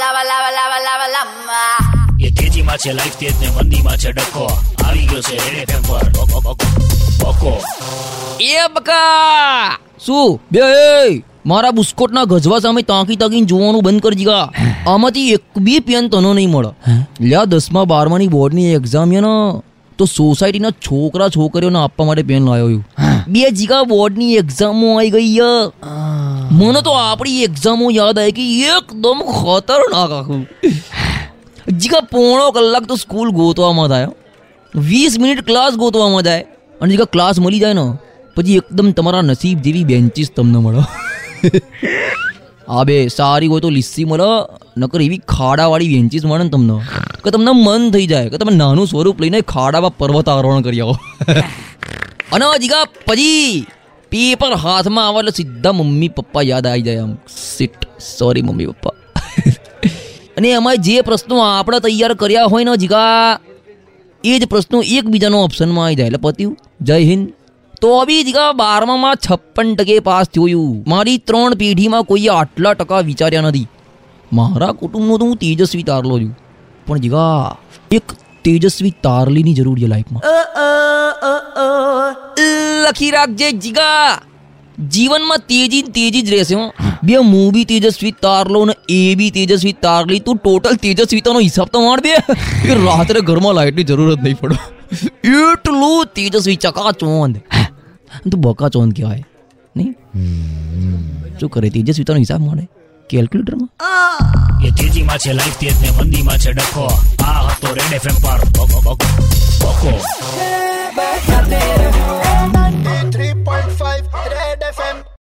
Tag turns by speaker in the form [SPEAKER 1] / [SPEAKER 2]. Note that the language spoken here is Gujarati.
[SPEAKER 1] lava, લાવા લાવા લાવા lava.
[SPEAKER 2] એ તેજીમાં છે લાઈફ તેજ ને મંદીમાં છે ડકો. આવી ગયો છે રેડે એફએમ પર. બકો,
[SPEAKER 3] એ બકા! શું? બે એ મારા બુસ્કોટના ગજવા સામે તાંકી તાકીને જોવાનું બંધ કરી દીધા. આમાંથી એક બી પેન તને નહીં મળે. લ્યા દસમા બારમાની બોર્ડની એક્ઝામ ને તો સોસાયટીના છોકરા છોકરીઓને આપવા માટે પેન લાવ્યો બે જીગા બોર્ડની એક્ઝામો આવી ગઈ. મને તો આપણી એક્ઝામો યાદ આવી કે એકદમ ખતરનાક આખું. જીકા પોણો કલાક તો સ્કૂલ ગોતવામાં થાય વીસ મિનિટ ક્લાસ ગોતવામાં જાય, અને જીકા ક્લાસ મળી જાય ને, પછી એકદમ તમારા નસીબ જેવી બેન્ચીસ તમને મળો. હા બે સારી હોય તો લીસી મળે, નકર એવી ખાડાવાળી બેન્ચીસ મળે ને તમને. કે તમને મન થઈ જાય, કે તમે નાનું સ્વરૂપ લઈને ખાડામાં પર્વતારોહણ કરી આવો. અને જીગા પછી પેપર હાથમાં આવે સીધા મમ્મી પપ્પા યાદ આવી જાય આમ. Seat sorry mummy papa. અને એમાં જે પ્રશ્નો આપણે તૈયાર કર્યા હોય ને જીગા, એ જ પ્રશ્નો એકબીજાનો ઓપ્શનમાં આવી જાય. એટલે પત્યું જય હિન્દ. તો બી જીગા બારમામાં છપ્પન ટકે પાસ થયું મારી ત્રણ પેઢીમાં કોઈએ આટલા ટકા વિચાર્યા નથી. મારા કુટુંબનો તો હું તેજસ્વી તારલો છું. પણ જીગા, એક તેજસ્વી તારલીની જરૂર છે લાઈફમાં લખી રાખજે જીગા. જીવનમાં તેજી ને તેજી જ રહેશે હો. બે હું બી તેજસ્વી તારલો ને એ બી તેજસ્વી તારલી તું ટોટલ તેજસ્વીતાનો હિસાબ તો માર દે. કે રાત્રે ઘરમાં લાઇટની જરૂર જ નહીં પડે. એટલું તેજસ્વી ચકાચોંદ તું બકાચોંદ કહેવાય નહીં? શું કરે તેજસ્વીતાનો હિસાબ મળે કેલ્ક્યુલેટરમાં?
[SPEAKER 2] એ તેજીમાં છે લાઈફ તેજ ને મંદીમાં છે ડકો આ હતો રેડ એફએમ પર. બકો, બકો, બકો